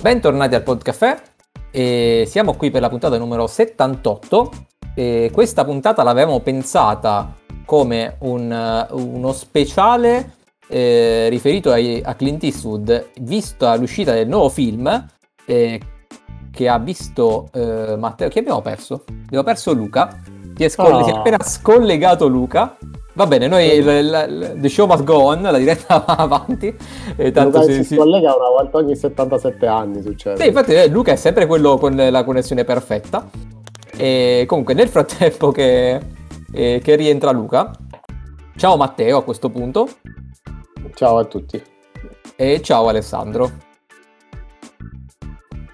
Bentornati al Podcafè e siamo qui per la puntata numero 78 e questa puntata l'avevamo pensata come un, uno speciale eh, riferito ai, a Clint Eastwood vista l'uscita del nuovo film eh, che ha visto eh, Matteo, chi abbiamo perso? Abbiamo perso Luca, si è, scoll- oh. si è appena scollegato Luca Va bene, noi il, il, the show must go on, la diretta va avanti. E tanto Luca si, si collega una volta ogni 77 anni, succede. Sì, infatti eh, Luca è sempre quello con la connessione perfetta. E comunque nel frattempo che, eh, che rientra Luca, ciao Matteo a questo punto. Ciao a tutti. E ciao Alessandro.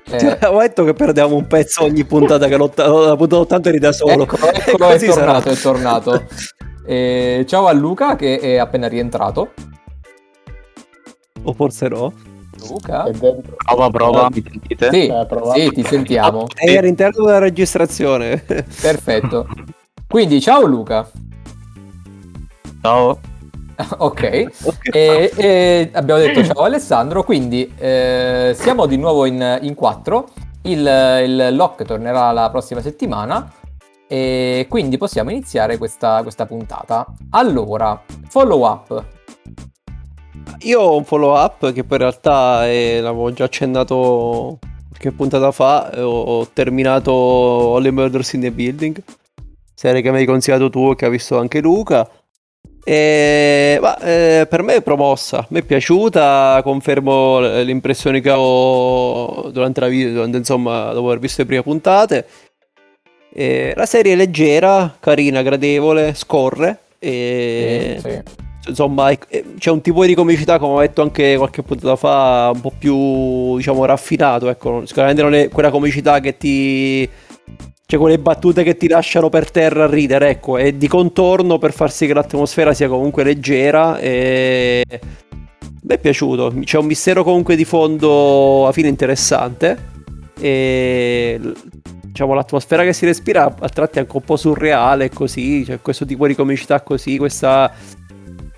Eh. Avevo detto che perdiamo un pezzo ogni puntata che l'ho, l'ho puntato tanto eri da solo. Ecco, eccolo, è tornato, è tornato. E ciao a Luca che è appena rientrato. O forse no. Luca? Prova, prova, mi sentite? Sì, eh, sì ti sentiamo. È all'interno della registrazione. Perfetto. Quindi ciao Luca. Ciao. ok, okay. E, e abbiamo detto ciao Alessandro, quindi eh, siamo di nuovo in, in quattro. Il, il lock tornerà la prossima settimana e quindi possiamo iniziare questa, questa puntata. Allora, follow up. Io ho un follow up che poi in realtà è, l'avevo già accennato qualche puntata fa. Ho, ho terminato All the Murders in the Building, serie che mi hai consigliato tu e che ha visto anche Luca. E, ma, eh, per me è promossa, mi è piaciuta, confermo le impressioni che ho durante la vita, insomma, dopo aver visto le prime puntate. Eh, la serie è leggera, carina, gradevole, scorre. E... Sì, sì. Insomma, c'è un tipo di comicità, come ho detto anche qualche puntata fa, un po' più, diciamo, raffinato. Ecco, sicuramente non è quella comicità che ti... Cioè, quelle battute che ti lasciano per terra a ridere, ecco, è di contorno per far sì che l'atmosfera sia comunque leggera e... Mi è piaciuto, c'è un mistero comunque di fondo alla fine interessante e diciamo, l'atmosfera che si respira a tratti è anche un po' surreale così, cioè questo tipo di comicità così, questa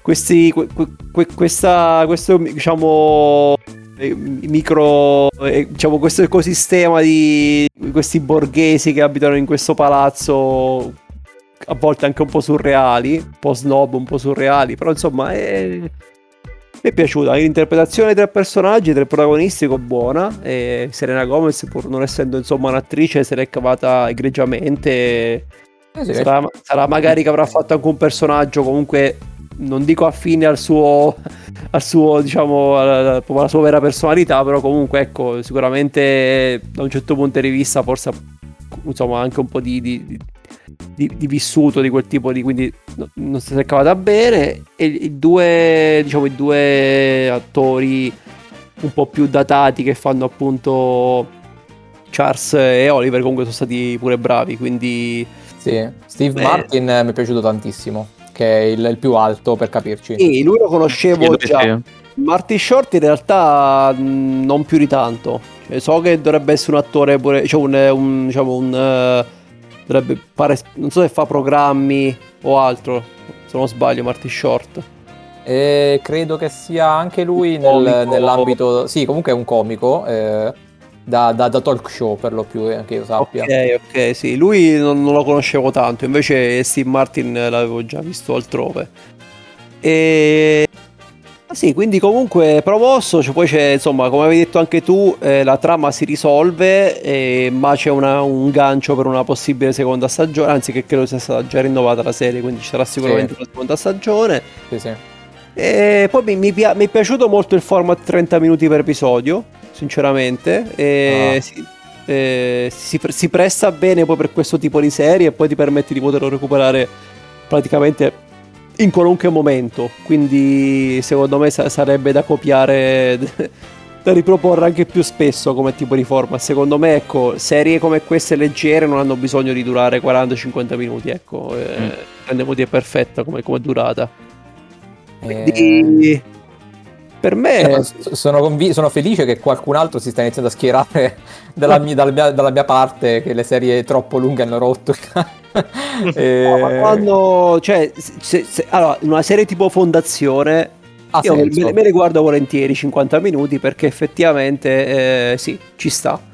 questi que, que, questa questo diciamo eh, micro eh, diciamo questo ecosistema di questi borghesi che abitano in questo palazzo a volte anche un po' surreali, un po' snob, un po' surreali, però insomma è mi è piaciuta l'interpretazione dei personaggi, del protagonistico buona. E Serena Gomez, pur non essendo insomma un'attrice, se l'è cavata egregiamente. Eh sarà, sarà, magari che avrà fatto anche un personaggio comunque. Non dico affine al suo, al suo diciamo, alla, alla sua vera personalità, però comunque, ecco, sicuramente da un certo punto di vista, forse insomma anche un po' di, di, di, di vissuto di quel tipo di quindi no, non si è cavata bene e i due diciamo i due attori un po' più datati che fanno appunto Charles e Oliver comunque sono stati pure bravi quindi sì Steve eh. Martin mi è piaciuto tantissimo che è il, il, più alto per capirci. Sì lui lo conoscevo già. Martin Short in realtà mh, non più di tanto. Cioè, so che dovrebbe essere un attore pure cioè un, un diciamo un uh, dovrebbe fare, non so se fa programmi o altro, se non sbaglio, Marty Short. E credo che sia anche lui nel, nell'ambito, sì, comunque è un comico. Eh, da, da, da, talk show per lo più, eh, che io sappia. Ok, ok, sì, lui non, non, lo conoscevo tanto, invece Steve Martin l'avevo già visto altrove. E Ah, sì, quindi comunque promosso, cioè poi c'è, insomma, come avevi detto anche tu, eh, la trama si risolve, eh, ma c'è una, un gancio per una possibile seconda stagione, anzi che credo sia stata già rinnovata la serie, quindi ci sarà sicuramente sì. una seconda stagione. Sì, sì. E poi mi, mi, mi, è piaciuto molto il format 30 minuti per episodio, sinceramente. E ah. si, eh, si, si presta bene poi per questo tipo di serie e poi ti permette di poterlo recuperare praticamente in qualunque momento. Quindi secondo me sa- sarebbe da copiare, da riproporre anche più spesso come tipo di format. Secondo me, ecco, serie come queste leggere non hanno bisogno di durare 40-50 minuti. Ecco, eh, mm. prendiamo di è perfetta come, come durata. Quindi... Eh... Per me eh, sono, conv- sono, felice che qualcun altro si sta iniziando a schierare dalla mia, dalla, mia, dalla mia parte che le serie troppo lunghe hanno rotto. e... no, quando, cioè, se, se, allora, una serie tipo Fondazione Ha Io me, me- me le guardo volentieri 50 minuti perché effettivamente eh, sì, ci sta.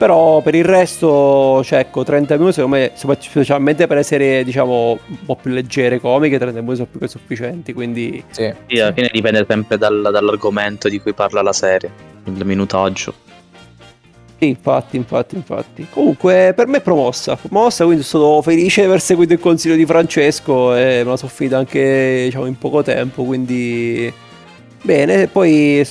Però per il resto, cioè ecco, 30 minuti secondo me, specialmente per le serie diciamo un po' più leggere, comiche, 30 minuti sono più che sufficienti, quindi Sì. Sì, alla fine dipende sempre dal- dall'argomento di cui parla la serie, il minutaggio. sì, infatti, infatti, infatti. Comunque per me è promossa, promossa, quindi sono felice di aver seguito il consiglio di Francesco e me la sono finita anche diciamo in poco tempo, quindi bene, poi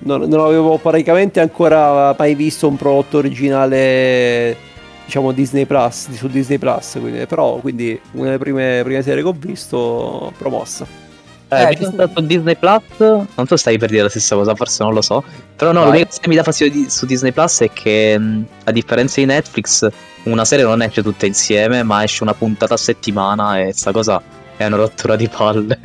non, non avevo praticamente ancora mai visto un prodotto originale diciamo Disney Plus, di- su Disney Plus, quindi, però quindi una delle prime, prime serie che ho visto promossa. Eh, Eh, mi sono stato su Disney Plus, non so se stai per dire la stessa cosa, forse non lo so. Però no, Vai. l'unica cosa che mi dà fastidio di- su Disney Plus è che a differenza di Netflix, una serie non esce tutta insieme, ma esce una puntata a settimana e sta cosa è una rottura di palle.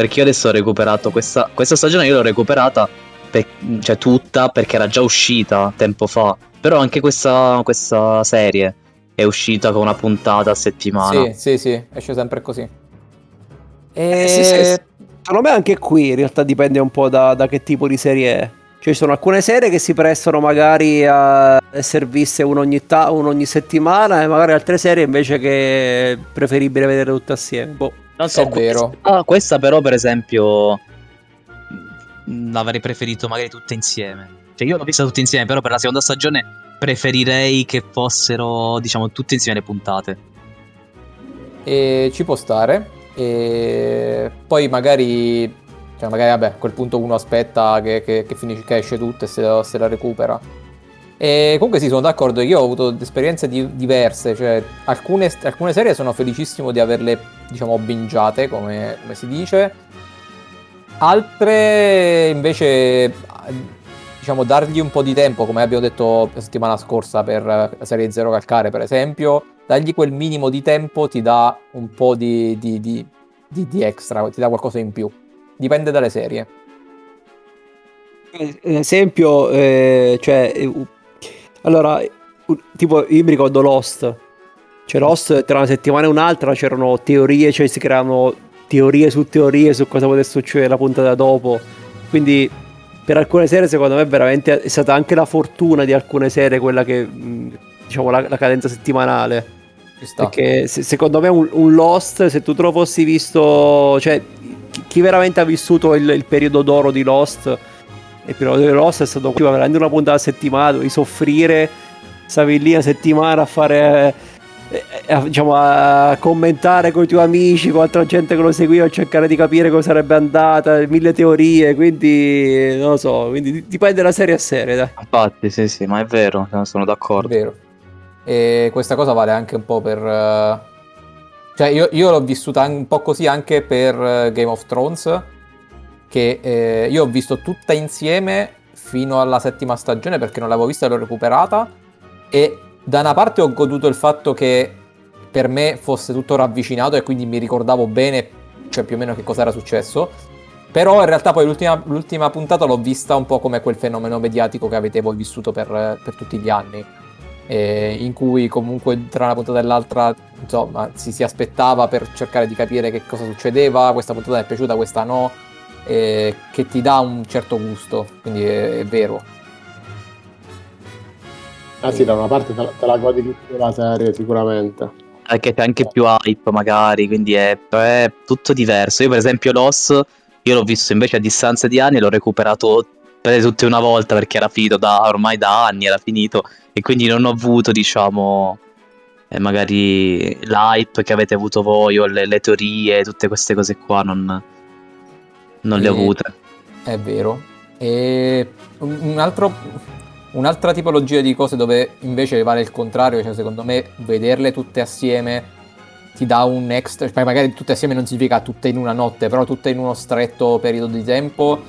Perché io adesso ho recuperato questa, questa stagione, io l'ho recuperata per- cioè tutta perché era già uscita tempo fa. Però anche questa, questa serie è uscita con una puntata a settimana. Sì, sì, sì, esce sempre così. E... Eh, sì, sì, sì. Secondo me anche qui in realtà dipende un po' da, da che tipo di serie è. Cioè, ci sono alcune serie che si prestano magari a essere viste uno ogni, ta- uno ogni settimana e magari altre serie invece che è preferibile vedere tutte assieme. Boh. Non so, È vero. Questa, ah, questa però, per esempio, mh, l'avrei preferito magari tutte insieme. Cioè, io l'ho vista tutte insieme, però per la seconda stagione preferirei che fossero, diciamo, tutte insieme le puntate. e ci può stare. E poi magari, cioè magari vabbè, a quel punto uno aspetta che, che, che finisce, che esce tutto e se, se la recupera. E comunque sì, sono d'accordo, io ho avuto esperienze di- diverse, cioè alcune, alcune serie sono felicissimo di averle, diciamo, bingiate, come, come si dice. Altre invece, diciamo, dargli un po' di tempo, come abbiamo detto la settimana scorsa per la serie Zero Calcare, per esempio, dargli quel minimo di tempo ti dà un po' di, di- di- di- extra, ti dà qualcosa in più. Dipende dalle serie. Ad esempio, eh, cioè, eh, u- allora, tipo io mi ricordo Lost. Cioè, Lost tra una settimana e un'altra c'erano teorie, cioè si creavano teorie su teorie su cosa potesse succedere la puntata dopo. Quindi, per alcune serie, secondo me, veramente è stata anche la fortuna di alcune serie quella che, diciamo, la, la cadenza settimanale. Perché se- secondo me un, un Lost, se tu te lo fossi visto, cioè chi, chi veramente ha vissuto il, il periodo d'oro di Lost, il periodo di Lost è stato qui, veramente una puntata a settimana, dovevi soffrire, stavi lì a settimana a fare, eh, eh, a- diciamo, a commentare con i tuoi amici, con altra gente che lo seguiva, a cercare di capire come sarebbe andata, mille teorie, quindi non lo so, quindi dipende da serie a serie, dai. Infatti, sì, sì, ma è vero, sono d'accordo. Vero. E questa cosa vale anche un po' per... eh, Cioè, io, io l'ho vissuta un po' così anche per eh, Game of Thrones, che eh, io ho visto tutta insieme fino alla settima stagione perché non l'avevo vista e l'ho recuperata. E da una parte ho goduto il fatto che per me fosse tutto ravvicinato e quindi mi ricordavo bene, cioè più o meno che cosa era successo. Però in realtà poi l'ultima, l'ultima puntata l'ho vista un po' come quel fenomeno mediatico che avete voi vissuto per, per tutti gli anni eh, in cui comunque tra una puntata e l'altra insomma si, si aspettava per cercare di capire che cosa succedeva, questa puntata è piaciuta, questa no, eh, che ti dà un certo gusto, quindi è, è vero. Ah sì, da una parte te la, te la godi di più la serie sicuramente. Anche c'è anche più hype, magari, quindi è, è tutto diverso. Io, per esempio, Lost, io l'ho visto invece a distanza di anni e l'ho recuperato per tutte una volta perché era finito da ormai da anni, era finito, e quindi non ho avuto, diciamo, eh, magari l'hype che avete avuto voi o le, le teorie, tutte queste cose qua, non, non le ho E- avute. È vero. E un altro, un'altra tipologia di cose dove invece vale il contrario, cioè secondo me vederle tutte assieme ti dà un extra, poi magari tutte assieme non significa tutte in una notte, però tutte in uno stretto periodo di tempo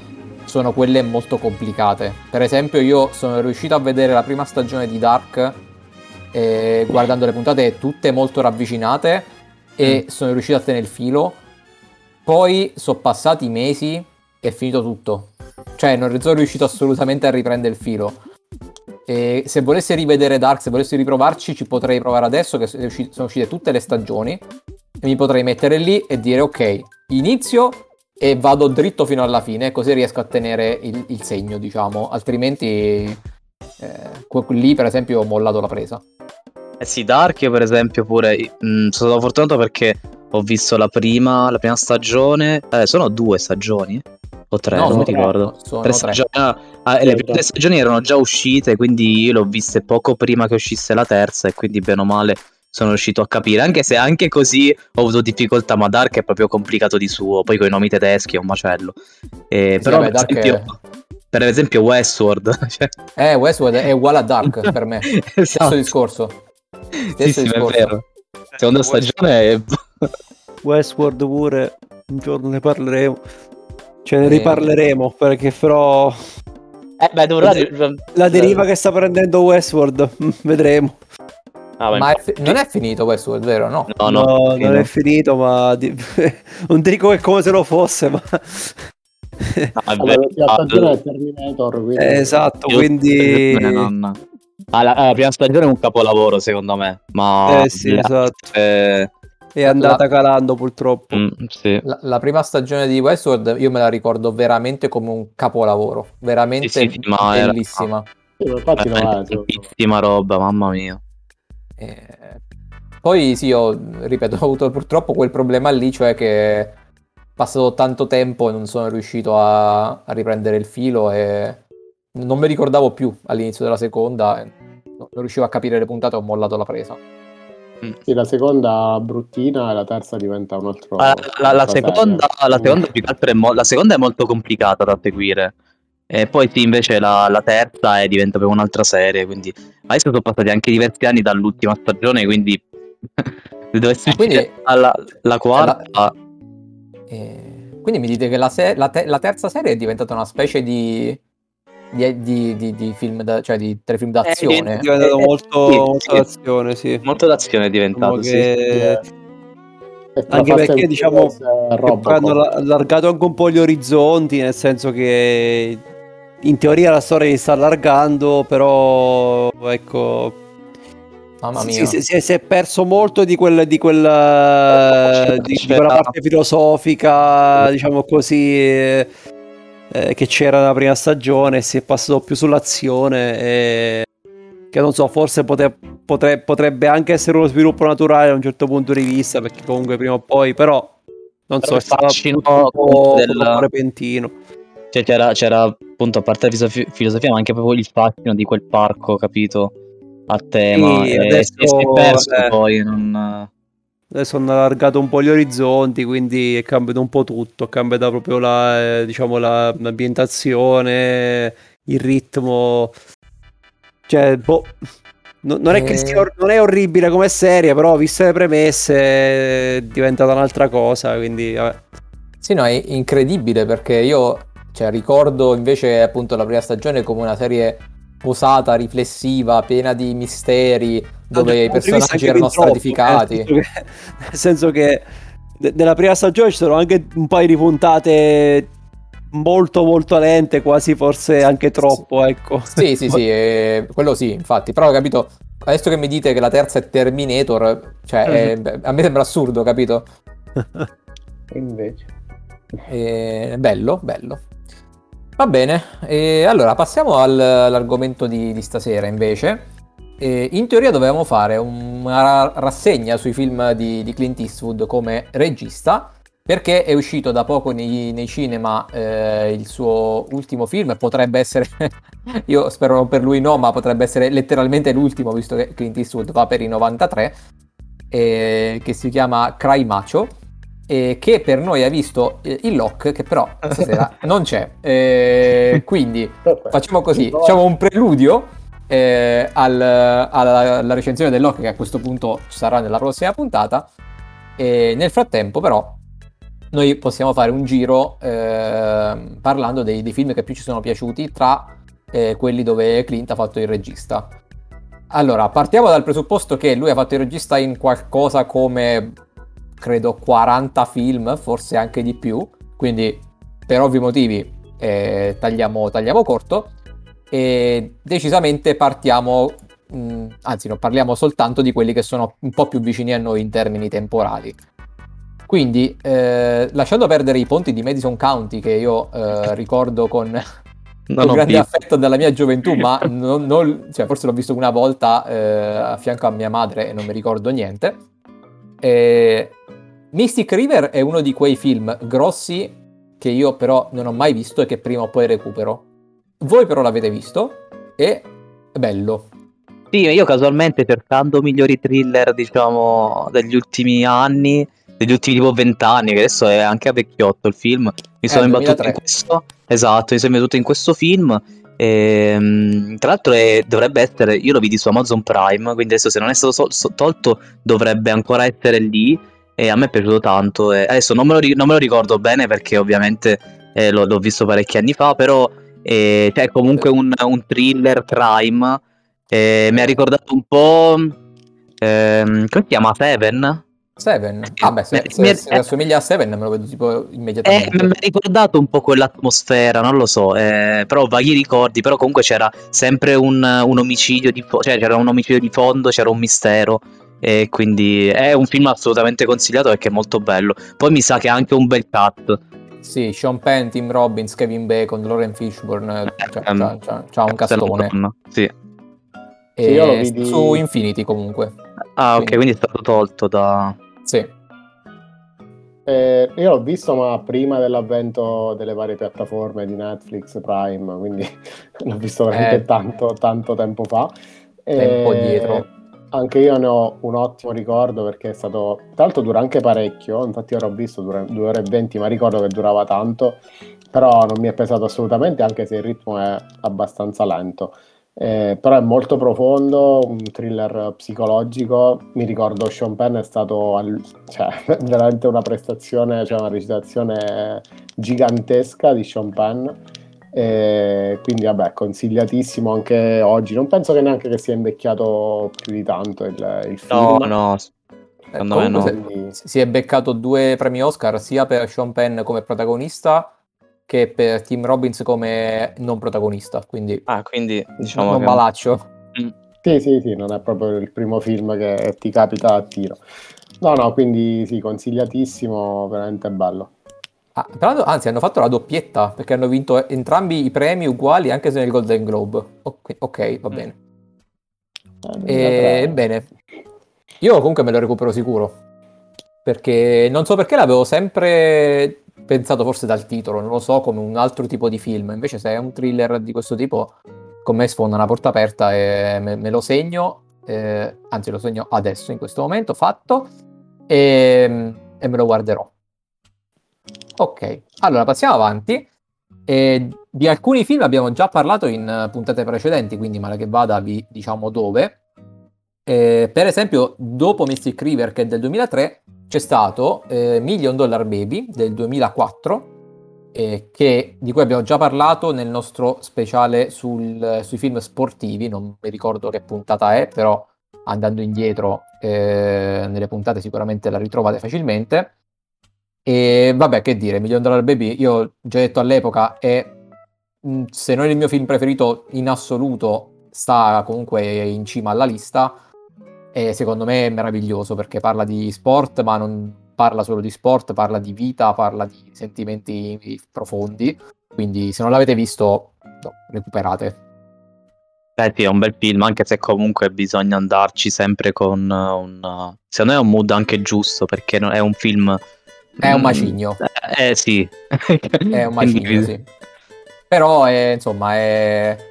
sono quelle molto complicate. Per esempio io sono riuscito a vedere la prima stagione di Dark eh, guardando le puntate tutte molto ravvicinate e sono riuscito a tenere il filo. Poi sono passati mesi e è finito tutto. Cioè, non sono riuscito assolutamente a riprendere il filo. E se volessi rivedere Dark, se volessi riprovarci, ci potrei provare adesso che sono usci- sono uscite tutte le stagioni. E mi potrei mettere lì e dire: Ok, inizio e vado dritto fino alla fine, così riesco a tenere il, il segno, diciamo, altrimenti eh, lì per esempio ho mollato la presa. Eh sì, Dark io per esempio pure mh, sono stato fortunato perché ho visto la prima, la prima stagione, eh, sono due stagioni o tre, No, non mi ricordo. sono Tre tre. stagioni, ah, ah, e le prime stagioni erano già uscite, quindi io le ho viste poco prima che uscisse la terza e quindi bene o male sono riuscito a capire, anche se anche così ho avuto difficoltà, ma Dark è proprio complicato di suo, poi con i nomi tedeschi è un macello. Eh, Sì, però vabbè, per, esempio, per esempio Westworld, cioè, Eh, Westworld è uguale a Dark per me. Stesso esatto. discorso. Sì, Stesso sì, è discorso. vero. Seconda stagione è... Westworld pure, un giorno ne parleremo. Ce ne Eh. riparleremo perché però Eh, beh, dovrà... la deriva che sta prendendo Westworld, vedremo. Ah, Ma è fi- non è finito Westworld, vero? No. No, no, No, non no. è finito, ma di- non dico che come se lo fosse, ma No, è Vabbè, vero. la Ah, stagione è Terminator, quindi... Eh, esatto, io- quindi Eh, Ah, la, la prima stagione è un capolavoro secondo me, ma eh sì, esatto. altre- è andata La- calando purtroppo. mm, sì. La, la prima stagione di Westworld io me la ricordo veramente come un capolavoro, veramente Sì, sì, ma era- bellissima. Roba, mamma mia. Eh, Poi sì, ho, ripeto, ho avuto purtroppo quel problema lì, cioè che è passato tanto tempo e non sono riuscito a, a riprendere il filo e non mi ricordavo più all'inizio della seconda, e non riuscivo a capire le puntate, ho mollato la presa. Sì, la seconda bruttina e la terza diventa un altro... Ah, la, la un'altra seconda, serie. la, seconda più che altro è mo- la seconda è molto complicata da seguire. E poi sì, invece la, la terza è, diventa proprio un'altra serie. Quindi adesso sono passati anche diversi anni dall'ultima stagione, quindi se dovessi Ah, quindi- alla la quarta. E quindi mi dite che la, se- la te- la terza serie è diventata una specie di, di, di- di- di film, da- cioè di telefilm d'azione. È diventato Eh, eh, molto, sì, molto sì. d'azione, sì. Molto d'azione è diventato, Diciamo sì. che- tra Anche perché, diciamo, hanno la- allargato anche un po' gli orizzonti, nel senso che in teoria la storia si sta allargando, però ecco, Mamma mia. si- si è, si è perso molto di, quel, di, quella, di, di quella parte filosofica, diciamo così, eh, che c'era nella prima stagione, si è passato più sull'azione. e- che non so, forse pote- potre- potrebbe anche essere uno sviluppo naturale da un certo punto di vista, perché comunque prima o poi, però non Però so, è stato un del- repentino. Cioè, c'era, c'era appunto a parte la filosofi- filosofia, ma anche proprio il fascino di quel parco, capito? A tema. Sì, e adesso, si è perso eh. poi. Non... Adesso hanno allargato un po' gli orizzonti, quindi è cambiato un po' tutto, è cambiata proprio la, eh, diciamo, la- l'ambientazione, il ritmo. Cioè, boh, no- non è Eh. or- non è orribile come serie, però viste le premesse è diventata un'altra cosa, quindi vabbè. Sì, no, è incredibile perché io cioè, ricordo invece appunto la prima stagione come una serie posata, riflessiva, piena di misteri, dove i personaggi erano troppo, stratificati. Nel senso che, nel senso che de- nella prima stagione ci sono anche un paio di puntate molto molto lente, quasi forse anche troppo, ecco. Sì, sì, sì, eh, quello sì, infatti. Però ho capito, adesso che mi dite che la terza è Terminator, cioè è- Mhm. a me sembra assurdo, capito? Invece. Eh, bello, bello. Va bene, e allora passiamo al- all'argomento di, di stasera invece. Eh, in teoria dovevamo fare una rassegna sui film di, di Clint Eastwood come regista, perché è uscito da poco nei, nei cinema eh, il suo ultimo film, potrebbe essere, io spero per lui no, ma potrebbe essere letteralmente l'ultimo, visto che Clint Eastwood va per i 93, eh, che si chiama Cry Macho, e che per noi ha visto eh, il lock, che però stasera non c'è. Eh, quindi facciamo così, facciamo un preludio eh, al- alla, alla recensione del lock che a questo punto ci sarà nella prossima puntata. E nel frattempo però noi possiamo fare un giro eh, parlando dei, dei film che più ci sono piaciuti tra eh, quelli dove Clint ha fatto il regista. Allora, partiamo dal presupposto che lui ha fatto il regista in qualcosa come credo 40 film, forse anche di più, quindi per ovvi motivi eh, tagliamo, tagliamo corto e decisamente partiamo, mh, anzi non parliamo soltanto di quelli che sono un po' più vicini a noi in termini temporali. Quindi, eh, lasciando perdere i ponti di Madison County, che io eh, ricordo con, Non con grande visto. affetto della mia gioventù, ma non- non- cioè, forse l'ho visto una volta eh, a fianco a mia madre e non mi ricordo niente. Eh, Mystic River è uno di quei film grossi che io però non ho mai visto e che prima o poi recupero. Voi però l'avete visto e è bello. Sì, io casualmente cercando migliori thriller, diciamo, degli ultimi anni, degli ultimi tipo vent'anni, che adesso è anche a vecchiotto il film, mi sono Eh, imbattuto 2003. in questo. Esatto, mi sono imbattuto in questo film. Ehm, tra l'altro è- dovrebbe essere, io lo vidi su Amazon Prime, quindi adesso se non è stato sol- so- tolto dovrebbe ancora essere lì e a me è piaciuto tanto. e adesso non me, lo, non me lo ricordo bene perché ovviamente eh, l'ho, l'ho visto parecchi anni fa, però eh, è comunque un, un thriller crime. eh, mi ha ricordato un po'. ehm, come si chiama? Seven? Seven. Ah beh, se, se- se assomiglia a Seven me lo vedo tipo Eh, immediatamente. mi ha ricordato un po' quell'atmosfera, non lo so, eh, però vaghi ricordi, però comunque c'era sempre un, un omicidio di fo- cioè c'era un omicidio di fondo, c'era un mistero e quindi è un film assolutamente consigliato perché è molto bello. Poi mi sa che ha anche un bel cut. Sì, Sean Penn, Tim Robbins, Kevin Bacon, Lauren Fishburne, eh, cioè, Ehm, c'ha, c'ha- c'ha un castone. Sì. E Sì, io lo vidi- Su Infinity comunque. Ah, ok, Quindi- quindi è stato tolto da... Sì. Eh, io l'ho visto ma prima dell'avvento delle varie piattaforme di Netflix, Prime, quindi l'ho visto veramente Eh. tanto, tanto tempo fa. Tempo Eh, dietro. Anche io ne ho un ottimo ricordo perché è stato, tra l'altro dura anche parecchio, infatti ora ho visto dura 2 ore e 20, ma ricordo che durava tanto, però non mi è pesato assolutamente anche se il ritmo è abbastanza lento. Eh, però è molto profondo, un thriller psicologico. Mi ricordo Sean Penn è stato al- cioè, veramente una prestazione, cioè una recitazione gigantesca di Sean Penn. Eh, quindi vabbè, consigliatissimo anche oggi. Non penso che neanche che sia invecchiato più di tanto il, il No, film. no, Eh, secondo me no. si è beccato due premi Oscar sia per Sean Penn come protagonista che per Tim Robbins come non protagonista. Quindi Ah, quindi diciamo non che... balaccio. Sì, sì, sì, non è proprio il primo film che ti capita a tiro. No, no, quindi sì, consigliatissimo, veramente bello. Ah, anzi, hanno fatto la doppietta perché hanno vinto entrambi i premi uguali anche se nel Golden Globe. Ok, ok, va Mm. bene. Eh, E, bene, io comunque me lo recupero sicuro. Perché non so perché l'avevo sempre pensato forse dal titolo, non lo so, come un altro tipo di film. Invece se è un thriller di questo tipo, con me sfonda una porta aperta e me, me lo segno. eh, anzi, lo segno adesso, in questo momento, fatto. E, e me lo guarderò. Ok, allora passiamo avanti. E di alcuni film abbiamo già parlato in puntate precedenti, quindi male che vada vi diciamo dove. Eh, per esempio, dopo Mystic River, che è del 2003, c'è stato eh, Million Dollar Baby del 2004, eh, che- di cui abbiamo già parlato nel nostro speciale sul- sui film sportivi. Non mi ricordo che puntata è, però andando indietro eh, nelle puntate sicuramente la ritrovate facilmente. E vabbè, che dire, Million Dollar Baby, io già detto all'epoca, è mh, se non il mio film preferito in assoluto, sta comunque in cima alla lista. E secondo me è meraviglioso perché parla di sport, ma non parla solo di sport, parla di vita, parla di sentimenti profondi. Quindi se non l'avete visto, no, recuperate. Eh sì, è un bel film, anche se comunque bisogna andarci sempre con uh, un... Secondo me è un mood anche giusto, perché è un film... È un Mm, macigno. Eh, eh, sì. È un macigno, sì. Però è, insomma, è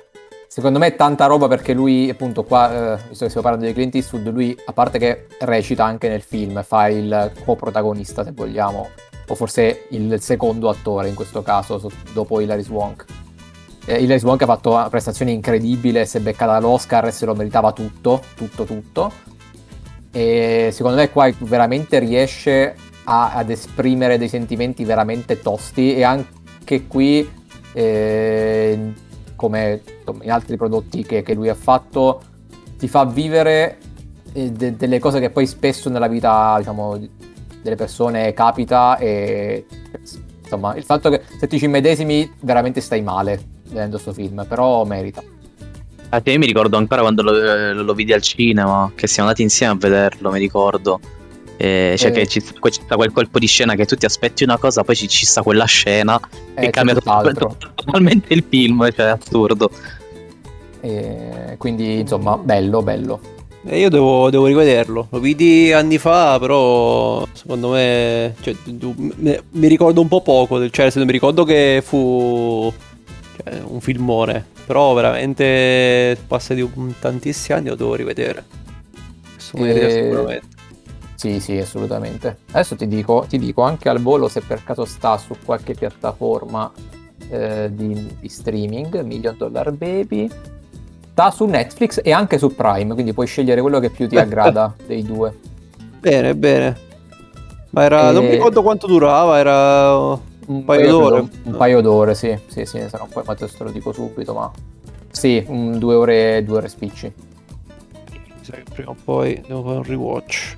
secondo me è tanta roba perché lui, appunto, qua, eh, visto che stiamo parlando di Clint Eastwood, lui, a parte che recita anche nel film, fa il coprotagonista, se vogliamo, o forse il secondo attore in questo caso, so- dopo Hilary Swank. Eh, Hilary Swank ha fatto una prestazione incredibile, si è beccata l'Oscar e se lo meritava tutto, tutto, tutto. E secondo me qua veramente riesce a- ad esprimere dei sentimenti veramente tosti e anche qui, eh, come in altri prodotti che, che lui ha fatto, ti fa vivere eh, de- delle cose che poi spesso nella vita diciamo, delle persone capita e insomma il fatto che se ti ci medesimi veramente stai male vedendo questo film, però merita. Ah, io mi ricordo ancora quando lo, lo vidi al cinema, che siamo andati insieme a vederlo, mi ricordo. Eh, cioè Eh. che ci, ci sta quel colpo di scena che tu ti aspetti una cosa, poi ci, ci sta quella scena Eh, che cambia totalmente il film, cioè è assurdo. E quindi, insomma, bello, bello. E io devo, devo rivederlo. Lo vidi anni fa, però secondo me. Cioè, mi ricordo un po' poco. del- Cioè, se mi ricordo che fu cioè, un filmone. Però veramente passati tantissimi anni lo devo rivedere. Questo merita Eh, sicuramente. Sì, sì, assolutamente. Adesso ti dico, ti dico anche al volo se per caso sta su qualche piattaforma eh, di, di streaming, Million Dollar Baby. Sta su Netflix e anche su Prime, quindi puoi scegliere quello che più ti aggrada dei due. Bene, bene. Ma era. Non mi ricordo quanto durava, era. Un paio io d'ore. Un paio d'ore, sì, sì, sì, sarà un po', ma te lo dico subito, ma sì, un- due ore, due ore spicci. Che prima o poi devo fare un rewatch.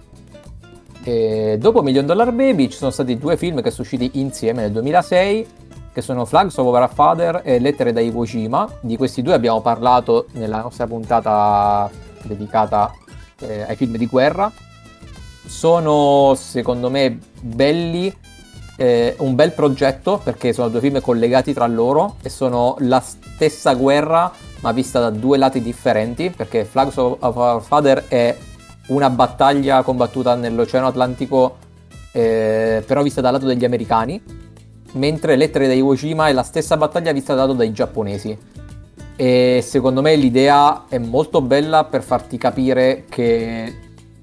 E dopo Million Dollar Baby ci sono stati due film che sono usciti insieme nel 2006, che sono Flags of Our Father e Lettere da Iwo Jima. Di questi due abbiamo parlato nella nostra puntata dedicata eh, ai film di guerra. Sono secondo me belli, eh, un bel progetto perché sono due film collegati tra loro e sono la stessa guerra ma vista da due lati differenti perché Flags of Our Father è una battaglia combattuta nell'Oceano Atlantico, eh, però vista dal lato degli americani, mentre Lettere da Iwo Jima è la stessa battaglia vista dal lato dei giapponesi. E secondo me l'idea è molto bella per farti capire che,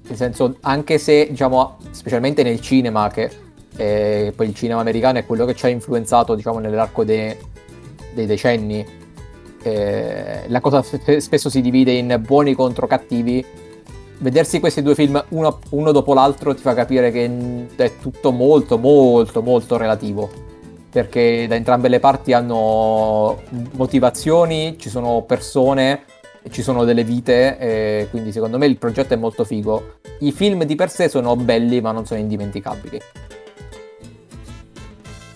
nel senso, anche se, diciamo, specialmente nel cinema, che eh, poi il cinema americano è quello che ci ha influenzato, diciamo, nell'arco de- dei decenni, eh, la cosa sp- spesso si divide in buoni contro cattivi vedersi questi due film uno, uno dopo l'altro ti fa capire che è tutto molto molto molto relativo perché da entrambe le parti hanno motivazioni, ci sono persone, ci sono delle vite, quindi secondo me il progetto è molto figo. I film di per sé sono belli ma non sono indimenticabili.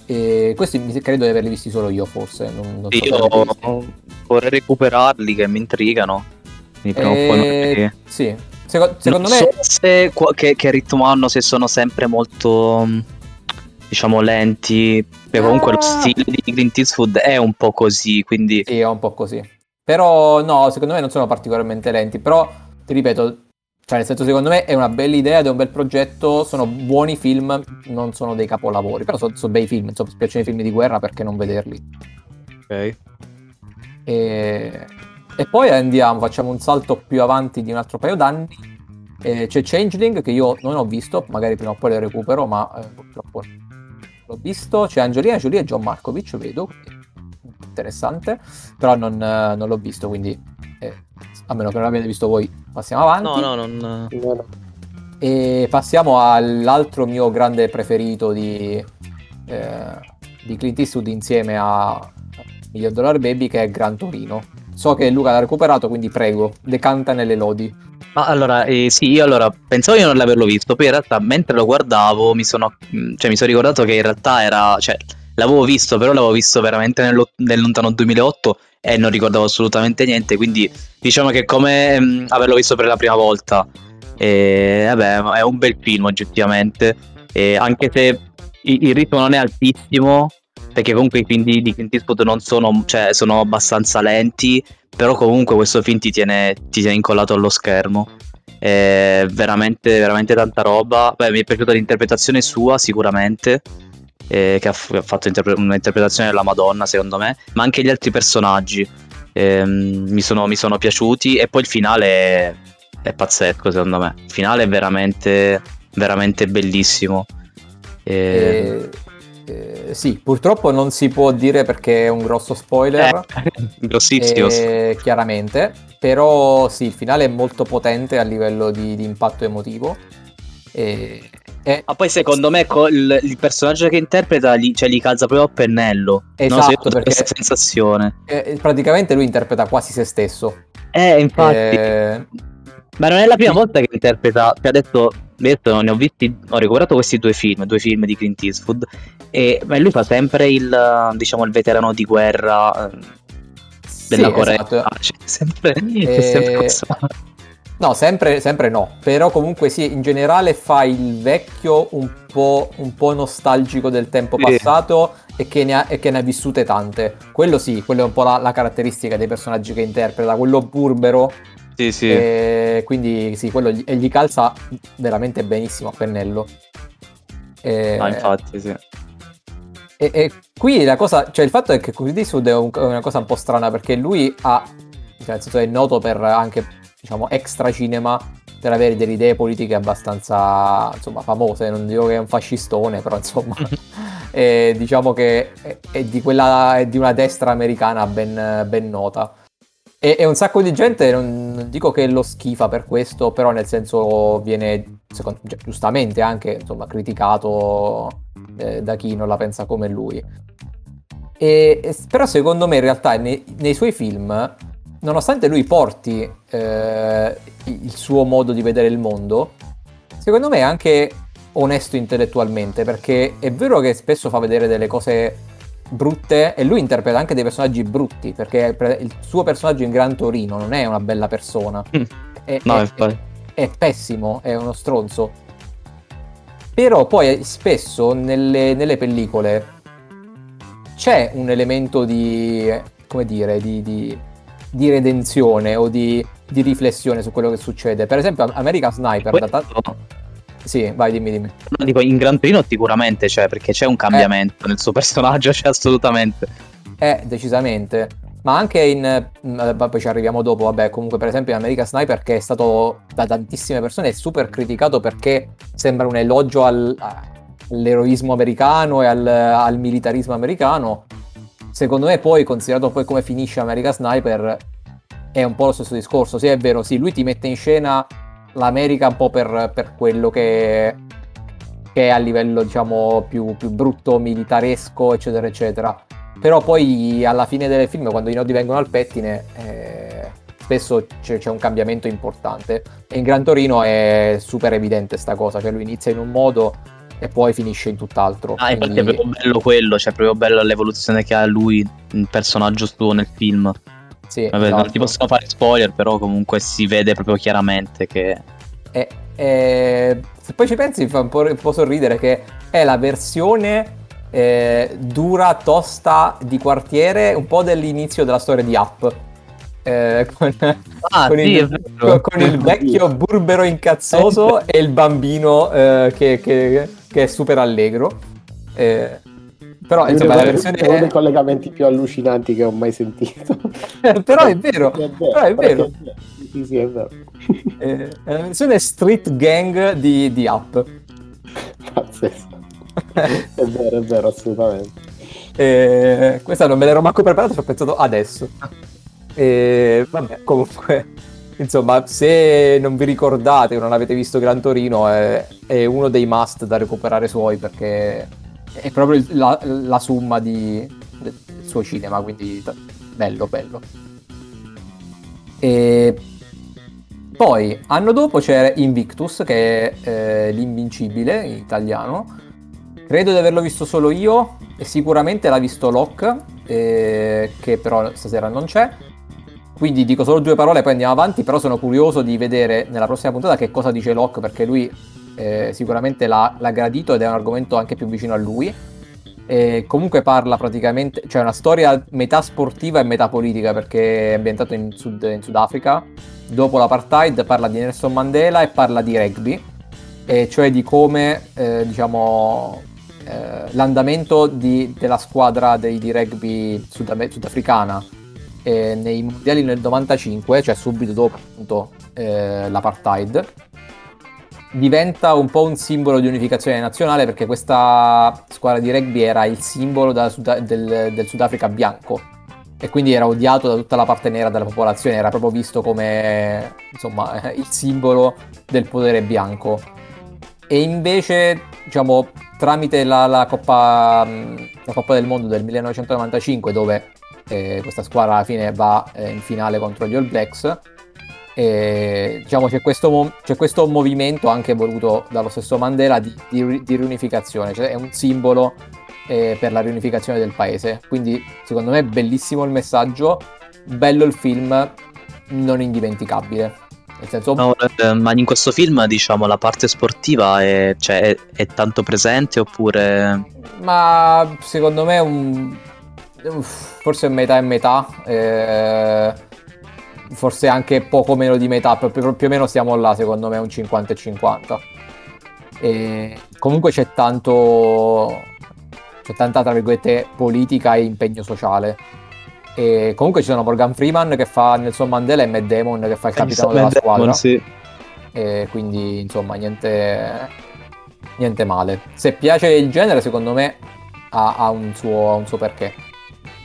E questi mi- credo di averli visti solo io forse. Non, non so Io vorrei recuperarli che mi intrigano. Quindi prima o poi sì, Seco- secondo non me so se, qua- che, che ritmo hanno, se sono sempre molto mh, diciamo lenti. Perché comunque lo Ah. stile di Clint Eastwood è un po' così, quindi Sì, è un po' così. Però no, secondo me non sono particolarmente lenti. Però, ti ripeto, cioè nel senso secondo me è una bella idea ed è un bel progetto, sono buoni film, non sono dei capolavori, però sono, sono bei film, insomma, piacciono i film di guerra perché non vederli. ok. E, e poi andiamo, facciamo un salto più avanti di un altro paio d'anni. Eh, c'è Changeling che io non ho visto, magari prima o poi lo recupero, ma eh, purtroppo non l'ho visto. C'è Angelina Jolie e John Markovic, vedo, interessante, però non, eh, non l'ho visto, quindi eh, a meno che non l'abbiate visto voi, passiamo avanti. No, no, non... No, no. E passiamo all'altro mio grande preferito di, eh, di Clint Eastwood insieme a Million Dollar Baby che è Gran Torino. So che Luca l'ha recuperato, quindi prego, decanta nelle lodi. Ma allora, eh, sì, io allora pensavo di non averlo visto, poi in realtà mentre lo guardavo mi sono, mh, cioè, mi sono ricordato che in realtà era, cioè, l'avevo visto, però l'avevo visto veramente nello- nel lontano 2008 e non ricordavo assolutamente niente, quindi diciamo che è come mh, averlo visto per la prima volta. E vabbè, è un bel film oggettivamente, e anche se il, il ritmo non è altissimo, perché comunque i film di, di Clint Eastwood non sono, cioè, sono abbastanza lenti, però comunque questo film ti tiene, ti tiene incollato allo schermo. È veramente, veramente tanta roba. Beh, mi è piaciuta l'interpretazione sua, sicuramente. eh, che ha, f- ha fatto interpre- un'interpretazione della Madonna, secondo me. Ma anche gli altri personaggi ehm, mi, sono, mi sono piaciuti. E poi il finale è, è pazzesco, secondo me. Il finale è veramente, veramente bellissimo. E- E- eh, sì, purtroppo non si può dire perché è un grosso spoiler. eh, grossissimo. eh, chiaramente, però sì, il finale è molto potente a livello di, di impatto emotivo. E, e- Ma poi secondo me il, il personaggio che interpreta gli, cioè, gli calza proprio a pennello. Esatto, avuto perché- questa sensazione. e praticamente lui interpreta quasi se stesso. Eh, infatti. Eh, Ma non è la prima volta che interpreta. Cioè, adesso, adesso ne ho visti. Ho recuperato questi due film, due film di Clint Eastwood. E ma lui fa sempre il, diciamo, il veterano di guerra eh, della sì, Corea. esatto. Cioè, sempre, Eh, è sempre No, sempre, sempre no, però comunque sì, in generale fa il vecchio un po', un po nostalgico del tempo Sì. passato e che, ne ha, e che ne ha vissute tante. Quello sì, quello è un po' la, la caratteristica dei personaggi che interpreta, quello burbero, Sì, sì. e quindi sì, quello gli, gli calza veramente benissimo a pennello. E- No, infatti, sì. e, e qui la cosa, cioè il fatto è che Clint Eastwood è, un- è una cosa un po' strana perché lui ha, cioè nel senso è noto per anche, diciamo, extra cinema, per avere delle idee politiche abbastanza, insomma, famose, non dico che è un fascistone, però insomma, eh, diciamo che è, è di quella, è di una destra americana ben, ben nota. E, e un sacco di gente, non, non dico che lo schifa per questo, però nel senso viene, secondo, gi- giustamente anche, insomma, criticato eh, da chi non la pensa come lui. E, e- però secondo me in realtà nei, nei suoi film, nonostante lui porti eh, il suo modo di vedere il mondo, secondo me è anche onesto intellettualmente, perché è vero che spesso fa vedere delle cose brutte e lui interpreta anche dei personaggi brutti, perché il suo personaggio in Gran Torino non è una bella persona. È, No, è- infatti. è pessimo, è uno stronzo. Però poi spesso nelle, nelle pellicole c'è un elemento di, come dire, di, di- di redenzione o di, di riflessione su quello che succede. Per esempio American Sniper, da ta- sì, vai dimmi dimmi. no, dico, in Gran Torino sicuramente c'è, perché c'è un cambiamento nel suo personaggio, c'è assolutamente. Eh, decisamente. Ma anche in... mm, eh, Poi ci arriviamo dopo, vabbè, comunque per esempio in American Sniper che è stato da tantissime persone super criticato perché sembra un elogio al- all'eroismo americano e al, al militarismo americano. Secondo me poi, considerato poi come finisce American Sniper, è un po' lo stesso discorso. Sì, è vero, sì, lui ti mette in scena l'America un po' per, per quello che, che è a livello, diciamo, più, più brutto, militaresco, eccetera, eccetera. Però poi alla fine del film, quando i nodi vengono al pettine, eh, spesso c'è, c'è un cambiamento importante. E in Gran Torino è super evidente sta cosa, cioè lui inizia in un modo e poi finisce in tutt'altro. Ah, infatti Quindi- è proprio bello quello, cioè proprio bello l'evoluzione che ha lui, il personaggio suo nel film. Sì, Vabbè, non esatto. ti possono fare spoiler, però comunque si vede proprio chiaramente che... E- e se poi ci pensi fa un po', un po' sorridere che è la versione eh, dura, tosta di quartiere un po' dell'inizio della storia di Up. Eh, con, Ah, con sì, il, con il vecchio burbero incazzoso e il bambino eh, che, che- che è super allegro. Eh, però insomma la uno, versione uno dei collegamenti più allucinanti che ho mai sentito. però è vero, È però è vero. Sì, sì, è vero. Eh, è la versione street gang di, di Up. Pazzesco. È vero, è vero, assolutamente. Eh, questa non me l'ero manco preparata, ci ho pensato adesso. E, vabbè, comunque, insomma, se non vi ricordate o non avete visto Gran Torino, è, è uno dei must da recuperare suoi perché è proprio la, la summa di- del suo cinema, quindi t- bello, bello. E poi, anno dopo c'è Invictus, che è eh, l'invincibile in italiano. Credo di averlo visto solo io, e sicuramente l'ha visto Locke, eh, che però stasera non c'è. Quindi dico solo due parole, poi andiamo avanti, però sono curioso di vedere nella prossima puntata che cosa dice Locke, perché lui eh, sicuramente l'ha, l'ha gradito ed è un argomento anche più vicino a lui. E comunque parla praticamente, cioè una storia metà sportiva e metà politica, perché è ambientato in, Sud, in Sudafrica. Dopo l'apartheid parla di Nelson Mandela e parla di rugby, e cioè di come, eh, diciamo, eh, l'andamento di- della squadra dei- di rugby sudame- sudafricana eh, nei mondiali nel 95, cioè subito dopo appunto eh, l'apartheid, diventa un po' un simbolo di unificazione nazionale perché questa squadra di rugby era il simbolo Sud- del, del Sudafrica bianco e quindi era odiato da tutta la parte nera della popolazione, era proprio visto come insomma il simbolo del potere bianco. E invece, diciamo, tramite la, la Coppa, la Coppa del Mondo del 1995, dove eh, questa squadra alla fine va eh, in finale contro gli All Blacks, e, diciamo c'è questo, c'è questo movimento anche voluto dallo stesso Mandela di, di di riunificazione, cioè è un simbolo eh, per la riunificazione del paese. Quindi secondo me è bellissimo il messaggio, bello il film, non indimenticabile. Nel senso, No, eh, ma in questo film, diciamo, la parte sportiva è, cioè, è, è tanto presente oppure... ma secondo me è un... uff, forse metà e metà. eh, forse anche poco meno di metà, più, più- o meno siamo là, secondo me, un 50 e 50. E comunque c'è tanto... c'è tanta, tra virgolette, politica e impegno sociale. E comunque ci sono Morgan Freeman che fa Nelson Mandela e Matt Damon che fa il capitano della Matt Damon, squadra. sì. E quindi insomma niente, niente male. Se piace il genere, secondo me ha, ha un, suo, ha un suo perché.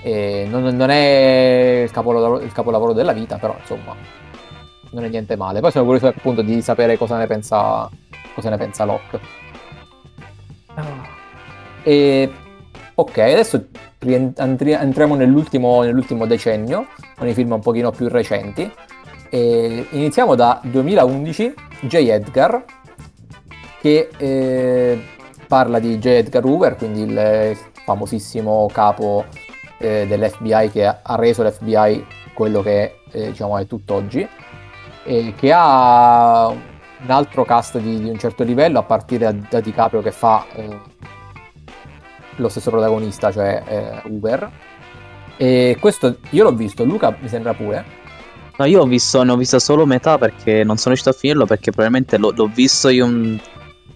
Non, non è il capolavoro, il capolavoro della vita, però insomma non è niente male. Poi sono curioso appunto di sapere cosa ne pensa, cosa ne pensa Locke. E ok, adesso entriamo nell'ultimo, nell'ultimo decennio con i film un pochino più recenti. E iniziamo da 2011, J. Edgar, che eh, parla di J. Edgar Hoover, quindi il famosissimo capo eh, dell'FBI che ha reso l'FBI quello che eh, diciamo è tutt'oggi, e che ha un altro cast di, di un certo livello, a partire da, da DiCaprio che fa eh, lo stesso protagonista, cioè eh, Hoover. E questo io l'ho visto, Luca mi sembra pure. No, io ho visto, ne ho visto solo metà perché non sono riuscito a finirlo perché probabilmente l'ho, l'ho visto in un...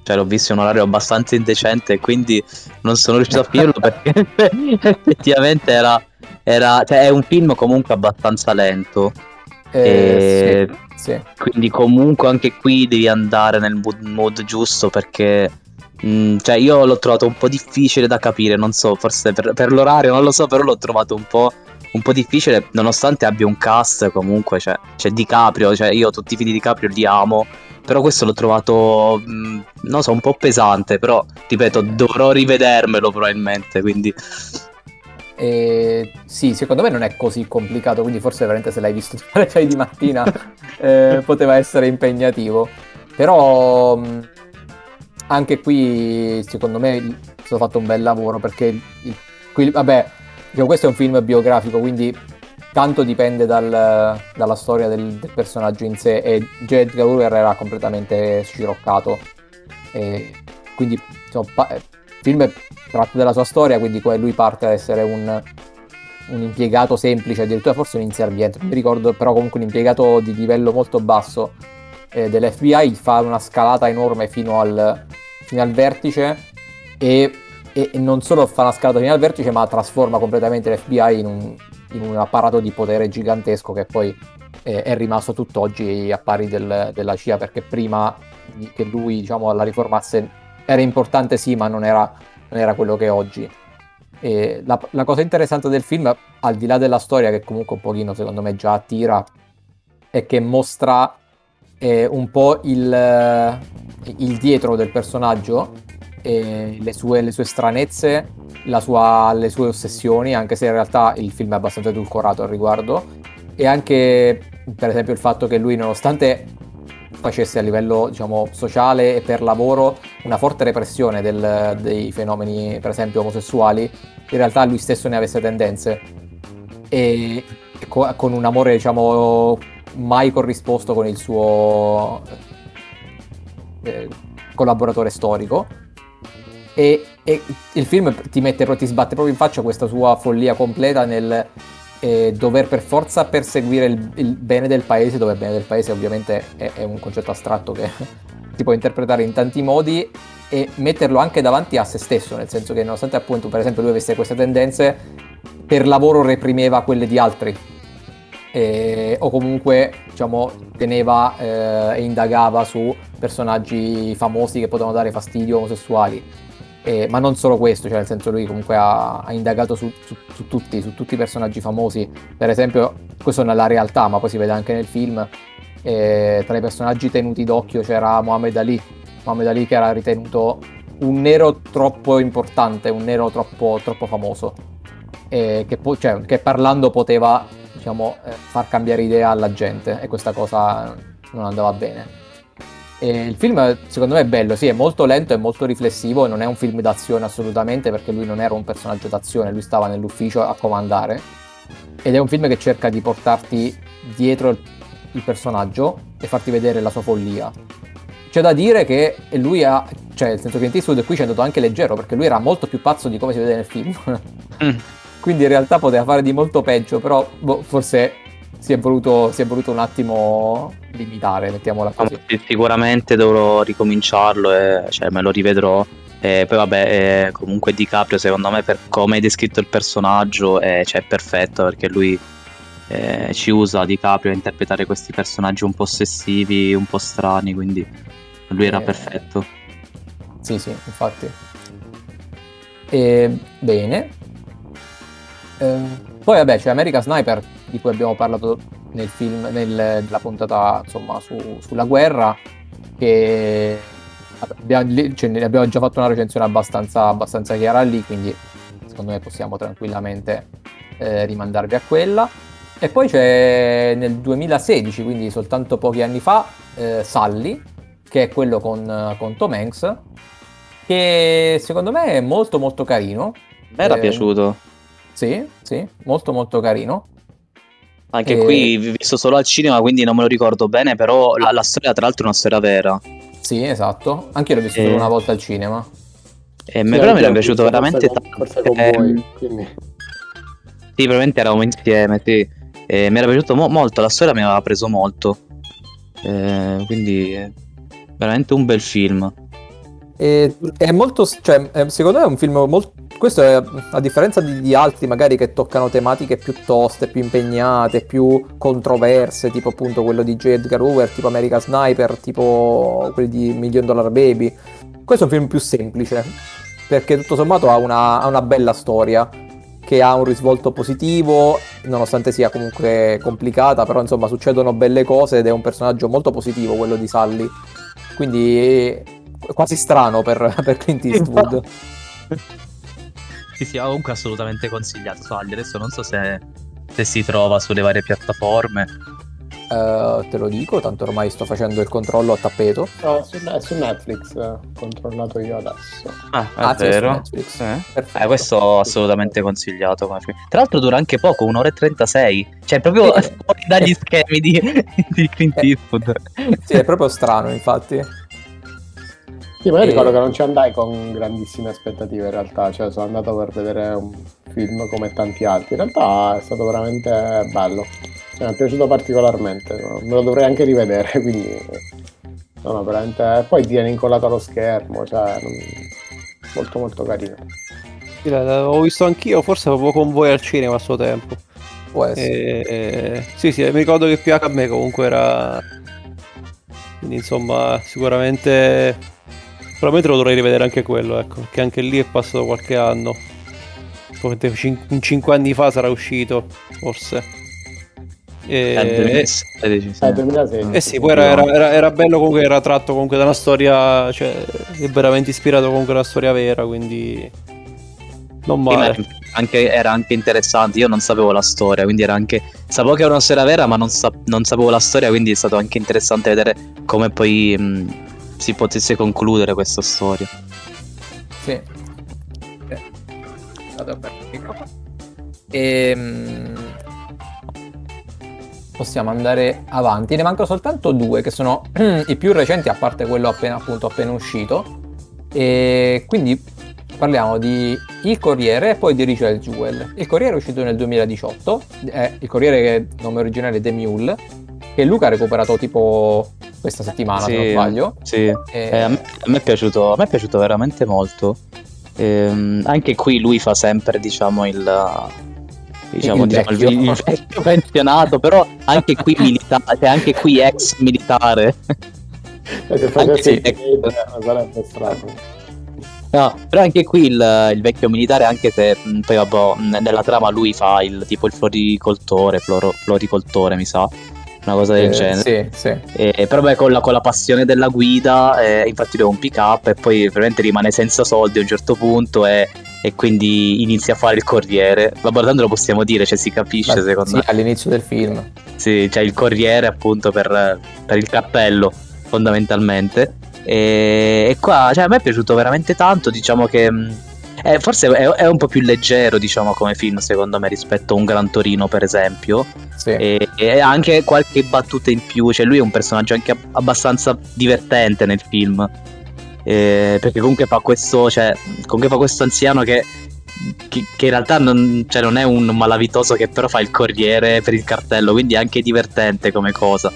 Cioè l'ho visto in un orario abbastanza indecente quindi non sono riuscito a finirlo perché effettivamente era... era cioè è un film comunque abbastanza lento. Eh, sì, sì. Quindi comunque anche qui devi andare nel mood, mood giusto perché... mh, cioè io l'ho trovato un po' difficile da capire, non so, forse per, per l'orario, non lo so, però l'ho trovato un po', un po' difficile nonostante abbia un cast comunque, cioè c'è DiCaprio, cioè io tutti i film di DiCaprio li amo, però questo l'ho trovato, mh, non so, un po' pesante, però ripeto, dovrò rivedermelo probabilmente, quindi... E sì, secondo me non è così complicato, quindi forse veramente se l'hai visto alle 6 di mattina eh, poteva essere impegnativo. Però mh, anche qui secondo me è stato fatto un bel lavoro perché il- il- qui, vabbè, diciamo, questo è un film biografico, quindi tanto dipende dal- dalla storia del, del personaggio in sé e J. Edgar era completamente sciroccato. E quindi insomma, pa- il film è tratto dalla sua storia, quindi lui parte ad essere un, un impiegato semplice, addirittura forse un inserviente, non mi ricordo, però comunque un impiegato di livello molto basso eh, dell'FBI, fa una scalata enorme fino al, fino al vertice e, e- non solo fa una scalata fino al vertice, ma trasforma completamente l'FBI in un, in un apparato di potere gigantesco che poi eh, è rimasto tutt'oggi a pari del- della CIA, perché prima che lui diciamo, la riformasse era importante sì, ma non era, non era quello che è oggi. La, la cosa interessante del film, al di là della storia, che comunque un pochino secondo me già attira, è che mostra eh, un po' il, eh, il dietro del personaggio, le, sue, le sue stranezze, sua- le sue ossessioni, anche se in realtà il film è abbastanza edulcorato al riguardo, e anche per esempio il fatto che lui, nonostante facesse a livello diciamo, sociale e per lavoro una forte repressione del- dei fenomeni, per esempio, omosessuali, in realtà lui stesso ne avesse tendenze e co- con un amore, diciamo, mai corrisposto con il suo eh, collaboratore storico. E, e il film ti, mette, ti sbatte proprio in faccia questa sua follia completa nel eh, dover per forza perseguire il, il bene del paese, dove il bene del paese ovviamente è, è un concetto astratto che si può interpretare in tanti modi e metterlo anche davanti a se stesso, nel senso che nonostante appunto per esempio lui avesse queste tendenze, per lavoro reprimeva quelle di altri e- o comunque diciamo teneva eh, e indagava su personaggi famosi che potevano dare fastidio omosessuali. Eh, ma non solo questo, cioè nel senso lui comunque ha, ha indagato su, su- su tutti, su tutti i personaggi famosi, per esempio questo nella realtà, ma poi si vede anche nel film, eh, tra i personaggi tenuti d'occhio c'era Muhammad Ali, Muhammad Ali che era ritenuto un nero troppo importante, un nero troppo, troppo famoso, e che, po- cioè, che parlando poteva diciamo, eh, far cambiare idea alla gente. E questa cosa non andava bene. E il film secondo me è bello, sì, è molto lento e molto riflessivo, non è un film d'azione assolutamente perché lui non era un personaggio d'azione, lui stava nell'ufficio a comandare ed è un film che cerca di portarti dietro il il personaggio e farti vedere la sua follia. C'è da dire che lui ha, cioè nel senso che Clint Eastwood qui ci è andato anche leggero perché lui era molto più pazzo di come si vede nel film. Mm. Quindi in realtà poteva fare di molto peggio, però boh, forse si è, voluto, si è voluto un attimo limitare, mettiamola No, così. sì, Sicuramente dovrò ricominciarlo e cioè, me lo rivedrò. E poi vabbè, eh, comunque DiCaprio secondo me per come hai descritto il personaggio eh, cioè, è perfetto perché lui eh, ci usa DiCaprio a interpretare questi personaggi un po' ossessivi, un po' strani, quindi lui era Eh, perfetto. Sì, sì, infatti. E, bene. Eh, poi vabbè c'è America Sniper di cui abbiamo parlato nel film, nel- nella puntata insomma su- sulla guerra che abbiamo, cioè, ne abbiamo già fatto una recensione abbastanza, abbastanza chiara lì quindi secondo me possiamo tranquillamente eh, rimandarvi a quella e poi c'è nel 2016 quindi soltanto pochi anni fa eh, Sully che è quello con, con Tom Hanks che secondo me è molto molto carino A me era Eh, piaciuto. sì, sì, molto molto carino. Anche e- qui visto solo al cinema, quindi non me lo ricordo bene, però la, la storia tra l'altro è una storia vera. Sì, esatto. Anche io l'ho visto Eh. solo una volta al cinema. E me- però mi era piaciuto veramente con, forse tanto. con Eh, voi, quindi. Sì, probabilmente eravamo insieme, sì. E mi era piaciuto mo- molto, la storia mi aveva preso molto. Eh, quindi veramente un bel film. E- è molto, cioè, secondo me è un film molto. Questo è a differenza di, di altri, magari che toccano tematiche più toste, più impegnate, più controverse, tipo appunto quello di J. Edgar Hoover, tipo American Sniper, tipo quelli di Million Dollar Baby. Questo è un film più semplice, perché tutto sommato ha una, ha una bella storia, che ha un risvolto positivo, nonostante sia comunque complicata, però insomma succedono belle cose ed è un personaggio molto positivo quello di Sully. Quindi è quasi strano per, per Clint Eastwood. Sì, sì, comunque assolutamente consigliato. Soglia, adesso non so se, se si trova sulle varie piattaforme. Eh, te lo dico, tanto ormai sto facendo il controllo a tappeto. No, su, è su Netflix, eh, controllato io adesso. Ah, è Ah, su vero. Netflix. Eh. Eh, questo assolutamente consigliato. Tra l'altro dura anche poco, un'ora e 36. Cioè, proprio fuori dagli schemi di, di Clint Eh. Eastwood. Sì, è proprio strano, infatti. Sì, ma io E- ricordo che non ci andai con grandissime aspettative in realtà, cioè sono andato per vedere un film come tanti altri. In realtà è stato veramente bello, Cioè, mi è piaciuto particolarmente, me lo dovrei anche rivedere, quindi no, no, veramente... Poi viene incollato allo schermo, cioè molto molto carino. Sì, L'avevo visto anch'io, forse proprio con voi al cinema a suo tempo. Può essere. E- e- Sì, sì, mi ricordo che più a me comunque era... Quindi insomma, sicuramente... Probabilmente lo dovrei rivedere anche quello, ecco, perché anche lì è passato qualche anno. Probabilmente cin- 5 anni fa sarà uscito, forse. E... Eh, 2016, sì. Eh, 2016. Eh sì, poi era, era- era- era bello comunque, era tratto comunque da una storia, cioè è veramente ispirato comunque a una storia vera, quindi non Sì, male. anche- era anche interessante. Io non sapevo la storia, quindi era anche. Sapevo che era una storia vera, ma non, sa- non sapevo la storia, quindi è stato anche interessante vedere come poi mh, si potesse concludere questa storia. Sì. Eh, Vado a microfono. Ehm, Possiamo andare avanti. Ne mancano soltanto due, che sono i più recenti, a parte quello appena, appunto, appena uscito. E quindi parliamo di Il Corriere e poi di Rachel Jewell. Il Corriere è uscito nel 2018. È il Corriere che nome originale è The Mule. Che Luca ha recuperato tipo questa settimana, se non Sì, sbaglio. Sì. E- Eh, a, me, a me piaciuto, a me è piaciuto veramente molto. Ehm, anche qui lui fa sempre, diciamo, il. Diciamo, Il diciamo, il, vecchio. il vecchio pensionato, però anche qui militare, cioè anche qui ex militare. Eh, se Anche facessi sì, il trade, sarebbe strano. No, però anche qui il, il vecchio militare, anche se mh, poi vabbè, nella trama lui fa il tipo il floricoltore, floro- floricoltore mi sa, una cosa del Eh, genere. Sì, sì. E, però beh, con la, con la passione della guida, eh, infatti lui ha un pick up e poi veramente rimane senza soldi a un certo punto e, e quindi inizia a fare il corriere. Vabbè, tanto lo possiamo dire, cioè si capisce Beh, secondo sì, me. all'inizio del film. Sì, cioè il corriere appunto per, per il cappello fondamentalmente. E, e qua cioè, a me è piaciuto veramente tanto, diciamo che eh, forse è, è un po' più leggero diciamo come film secondo me rispetto a un Gran Torino per esempio. Sì. e, e anche qualche battuta in più, cioè lui è un personaggio anche ab- abbastanza divertente nel film. Eh, perché comunque fa questo, cioè, comunque fa questo anziano che, che, che in realtà non, cioè, non è un malavitoso che però fa il corriere per il cartello, quindi è anche divertente come cosa.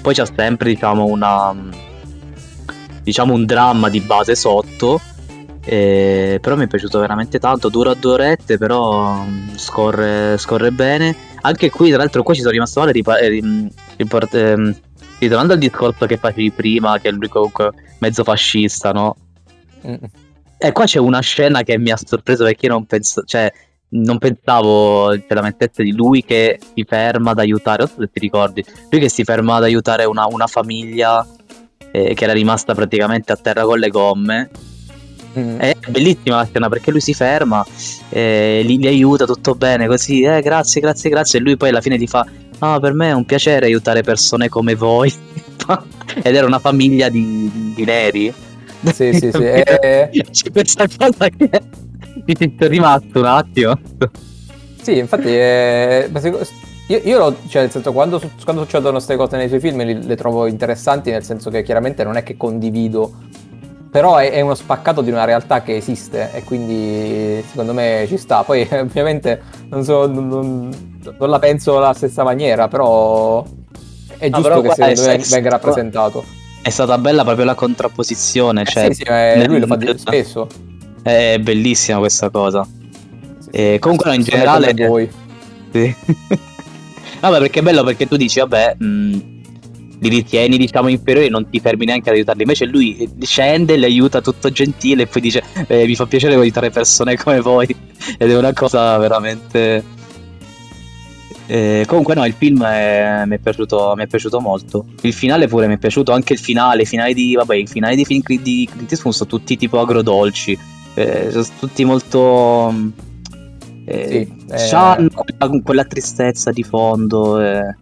Poi c'è sempre, diciamo, una diciamo un dramma di base sotto. eh, però mi è piaciuto veramente tanto. Dura due orette, però mm, scorre, scorre bene. Anche qui, tra l'altro, qua ci sono rimasto male. Ripa- rim- riport- ehm, ritornando al discorso che facevi prima, che è lui comunque mezzo fascista, no? Mm. E qua c'è una scena che mi ha sorpreso perché io non penso, cioè, non pensavo cioè, la mettesse di lui che si ferma ad aiutare, non so se ti ricordi, lui che si ferma ad aiutare una, una famiglia eh, che era rimasta praticamente a terra con le gomme. Mm. È bellissima la scena perché lui si ferma, eh, li, li aiuta tutto bene, così, eh, grazie, grazie, grazie. E lui poi alla fine ti fa: Ah, per me è un piacere aiutare persone come voi. Ed era una famiglia di, di neri. Sì, sì, sì. eh, C'è questa cosa che ti è rimasto un attimo. Sì, infatti, eh, ma seco- io, io lo- cioè, nel senso, quando, quando succedono queste cose nei suoi film li- le trovo interessanti, nel senso che chiaramente non è che condivido, però è, è uno spaccato di una realtà che esiste e quindi secondo me ci sta. Poi ovviamente non, so, non, non- non la penso alla stessa maniera, però è No, giusto però che secondo me venga rappresentato. È stata bella proprio la contrapposizione. Eh Cioè, sì, sì, eh, lui lo fa di- nel- spesso. È bellissima questa cosa. Sì, E comunque no, in generale- voi. Sì. vabbè, perché è bello perché tu dici, vabbè, mh, li ritieni, diciamo, inferiori, non ti fermi neanche ad aiutarli. Invece lui eh, scende, li aiuta tutto gentile e poi dice, "Eh, mi fa piacere aiutare persone come voi. Ed è una cosa veramente... Eh, comunque no, il film è- mi, è piaciuto, mi è piaciuto molto. Il finale pure mi è piaciuto, anche il finale, i finali di, vabbè, i finali di film di Clint Eastwood sono tutti tipo agrodolci, eh, sono tutti molto... eh, Sì, eh. c'hanno quella, quella tristezza di fondo eh,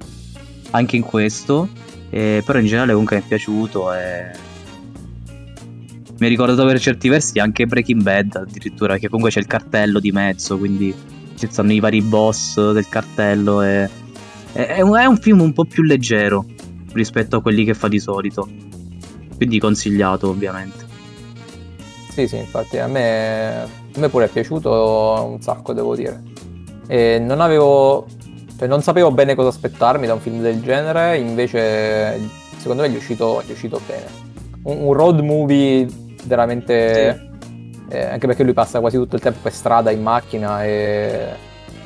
anche in questo, eh, però in generale comunque mi è piaciuto e mi ha ricordato per certi versi anche Breaking Bad addirittura, che comunque c'è il cartello di mezzo, quindi ci stanno i vari boss del cartello e è, un film un po' più leggero rispetto a quelli che fa di solito, quindi consigliato ovviamente. Sì, sì, infatti a me, a me pure è piaciuto un sacco, devo dire. E non avevo, cioè non sapevo bene cosa aspettarmi da un film del genere, invece secondo me gli è uscito, gli è uscito bene. Un, un road movie veramente... eh, anche perché lui passa quasi tutto il tempo per strada in macchina e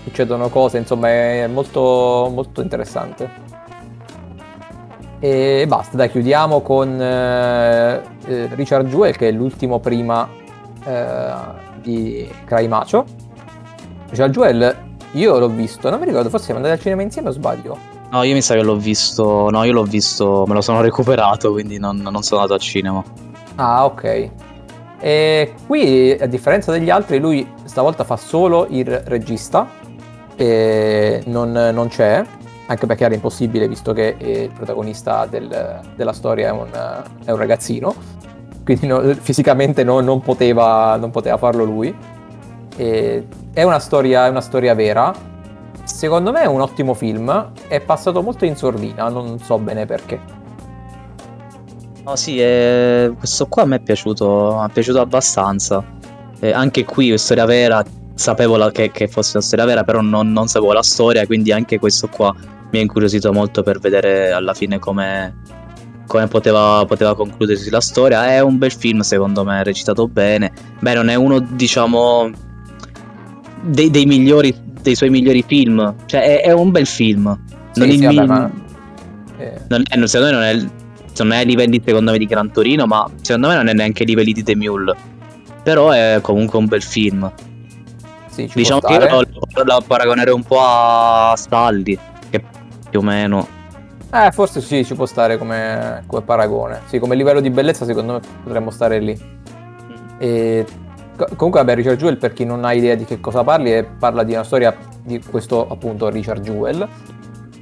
succedono cose, insomma è molto, molto interessante. E basta, dai, chiudiamo con eh, eh, Richard Jewell, che è l'ultimo prima eh, di Cry Macho. Richard Jewell, io l'ho visto, non mi ricordo, forse siamo andati al cinema insieme o sbaglio? No, io mi sa che l'ho visto, no, io l'ho visto, me lo sono recuperato, quindi non, non sono andato al cinema. Ah, ok. E qui, a differenza degli altri, lui stavolta fa solo il regista, e non, non c'è, anche perché era impossibile, visto che il protagonista del- della storia è un, è un ragazzino, quindi no- fisicamente no- non, poteva, non poteva farlo lui. E è, una storia, è una storia vera. Secondo me è un ottimo film, è passato molto in sordina, non so bene perché. No, sì, eh, questo qua a me è piaciuto, è piaciuto abbastanza. Eh, anche qui, storia vera, sapevo la- che, che fosse una storia vera, però non, non sapevo la storia, quindi anche questo qua mi ha incuriosito molto per vedere alla fine come, come poteva, poteva concludersi la storia. È un bel film, secondo me, recitato bene. Beh, non è uno, diciamo, dei, dei migliori, dei suoi migliori film. Cioè, è, è un bel film. Non Sì, il sì, vabbè, mi- ma- eh, non è, secondo me non è, non è ai livelli secondo me di Gran Torino, ma secondo me non è neanche ai livelli di The Mule. Però è comunque un bel film. sì, ci diciamo che io lo, lo paragonerei un po' a Stalli, che più o meno. Eh, forse sì, ci può stare come, come paragone. Sì, come livello di bellezza secondo me potremmo stare lì. E co- comunque, vabbè, Richard Jewell, per chi non ha idea di che cosa parli, parla di una storia di questo appunto Richard Jewell,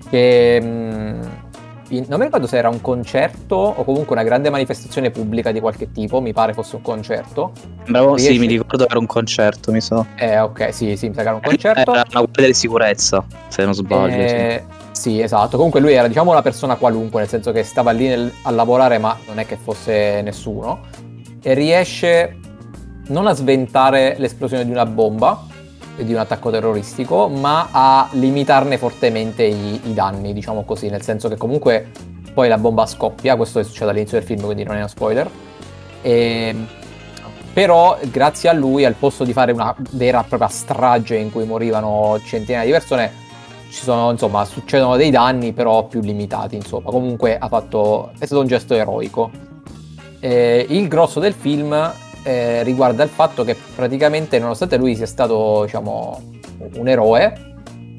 che mm, in- non mi ricordo se era un concerto o comunque una grande manifestazione pubblica di qualche tipo, mi pare fosse un concerto. Bravo, sì, Riesci- mi ricordo che era un concerto, mi so. Eh, ok, sì, sì, mi sa che era un concerto. Era una guardia di sicurezza, se non sbaglio. sì. Eh, Sì, esatto. Comunque lui era, diciamo, una persona qualunque, nel senso che stava lì nel- a lavorare, ma non è che fosse nessuno. E riesce non a sventare l'esplosione di una bomba e di un attacco terroristico, ma a limitarne fortemente i, i danni, diciamo così, nel senso che comunque poi la bomba scoppia, questo succede all'inizio del film, quindi non è uno spoiler. E, però grazie a lui, al posto di fare una vera e propria strage in cui morivano centinaia di persone, ci sono, insomma, succedono dei danni, però più limitati, insomma. Comunque ha fatto, è stato un gesto eroico. Eh, il grosso del film eh, riguarda il fatto che praticamente, nonostante lui sia stato, diciamo, un eroe,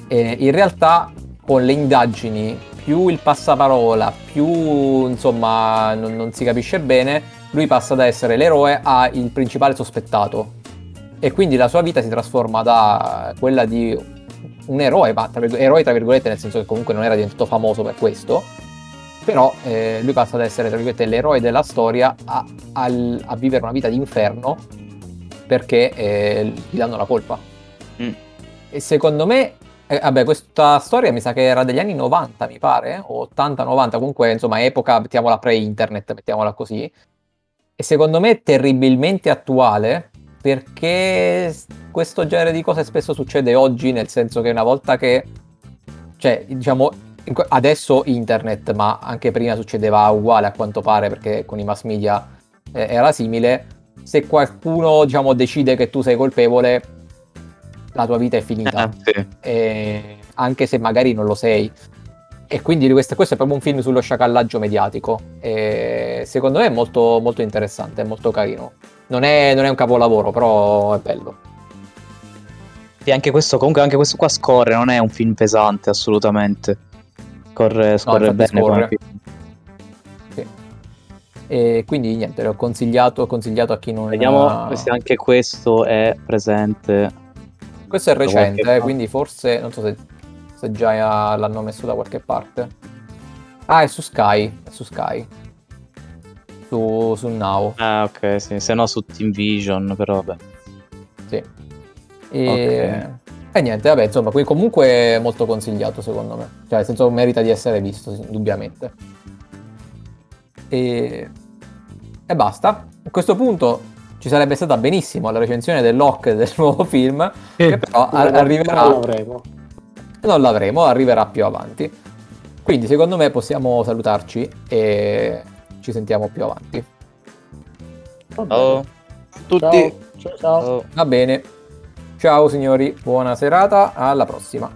eh, in realtà con le indagini, più il passaparola, più insomma non, non si capisce bene, lui passa da essere l'eroe a il principale sospettato. E quindi la sua vita si trasforma da quella di un eroe, ma tra, eroe tra virgolette, nel senso che comunque non era diventato famoso per questo, però eh, lui passa ad essere tra virgolette l'eroe della storia a, al- a vivere una vita di inferno perché eh, gli danno la colpa. Mm. E secondo me, eh, vabbè, questa storia mi sa che era degli anni 90, mi pare, o 80-90, comunque insomma epoca, mettiamola pre-internet, mettiamola così. E secondo me è terribilmente attuale perché questo genere di cose spesso succede oggi, nel senso che una volta che, cioè, diciamo, adesso internet, ma anche prima succedeva uguale a quanto pare, perché con i mass media eh, era simile, se qualcuno, diciamo, decide che tu sei colpevole, la tua vita è finita, Eh, sì. e- anche se magari non lo sei. E quindi questo, questo è proprio un film sullo sciacallaggio mediatico. E secondo me è molto, molto interessante, è molto carino. Non è, non è un capolavoro, però è bello. Sì, anche questo, comunque anche questo qua scorre, non è un film pesante assolutamente. Scorre, scorre infatti bene scorre. Sì. E quindi niente, l'ho consigliato, consigliato a chi non Vediamo se anche questo è presente. Questo è qualche recente, eh, quindi forse non so se, se già l'hanno messo da qualche parte. Ah, è su Sky, è su Sky. Su, su Now, Ah, ok, sì. Se no su Team Vision, però vabbè. sì. E, e niente, vabbè, insomma, qui comunque è molto consigliato secondo me. Cioè, nel senso merita di essere visto, indubbiamente. E, e basta. A questo punto ci sarebbe stata benissimo la recensione dell'Hock del nuovo film, che però a- Non arriverà... l'avremo. non l'avremo, arriverà più avanti. Quindi secondo me possiamo salutarci e ci sentiamo più avanti. Va bene. Oh, Tutti. Ciao, ciao. ciao. Va bene. Ciao signori, buona serata, alla prossima.